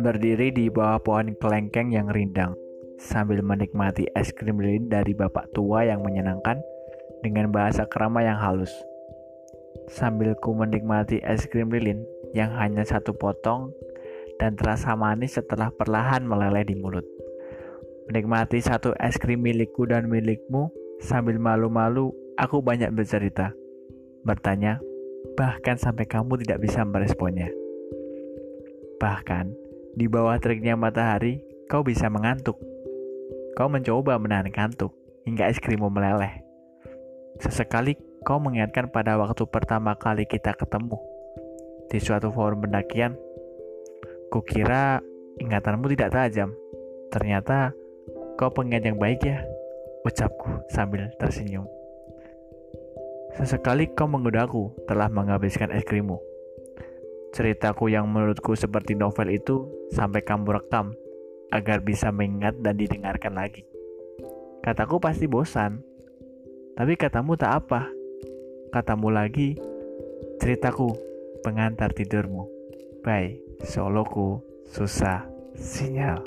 berdiri di bawah pohon kelengkeng yang rindang, sambil menikmati es krim lilin dari bapak tua yang menyenangkan dengan bahasa kerama yang halus. Sambil ku menikmati es krim lilin yang hanya satu potong dan terasa manis setelah perlahan meleleh di mulut. Menikmati satu es krim milikku dan milikmu sambil malu-malu, aku banyak bercerita. Bertanya, bahkan sampai kamu tidak bisa meresponnya. Bahkan, di bawah teriknya matahari, kau bisa mengantuk. Kau mencoba menahan kantuk hingga es krimmu meleleh. Sesekali kau mengingatkan pada waktu pertama kali kita ketemu di suatu forum pendakian. Kukira ingatanmu tidak tajam. Ternyata kau pengingat yang baik ya, ucapku sambil tersenyum. Sesekali kau menggodaku telah menghabiskan es krimmu. Ceritaku yang menurutku seperti novel itu sampai kamu rekam agar bisa mengingat dan didengarkan lagi. Kataku pasti bosan, tapi katamu tak apa. Katamu lagi, ceritaku pengantar tidurmu. Bye, soloku susah sinyal.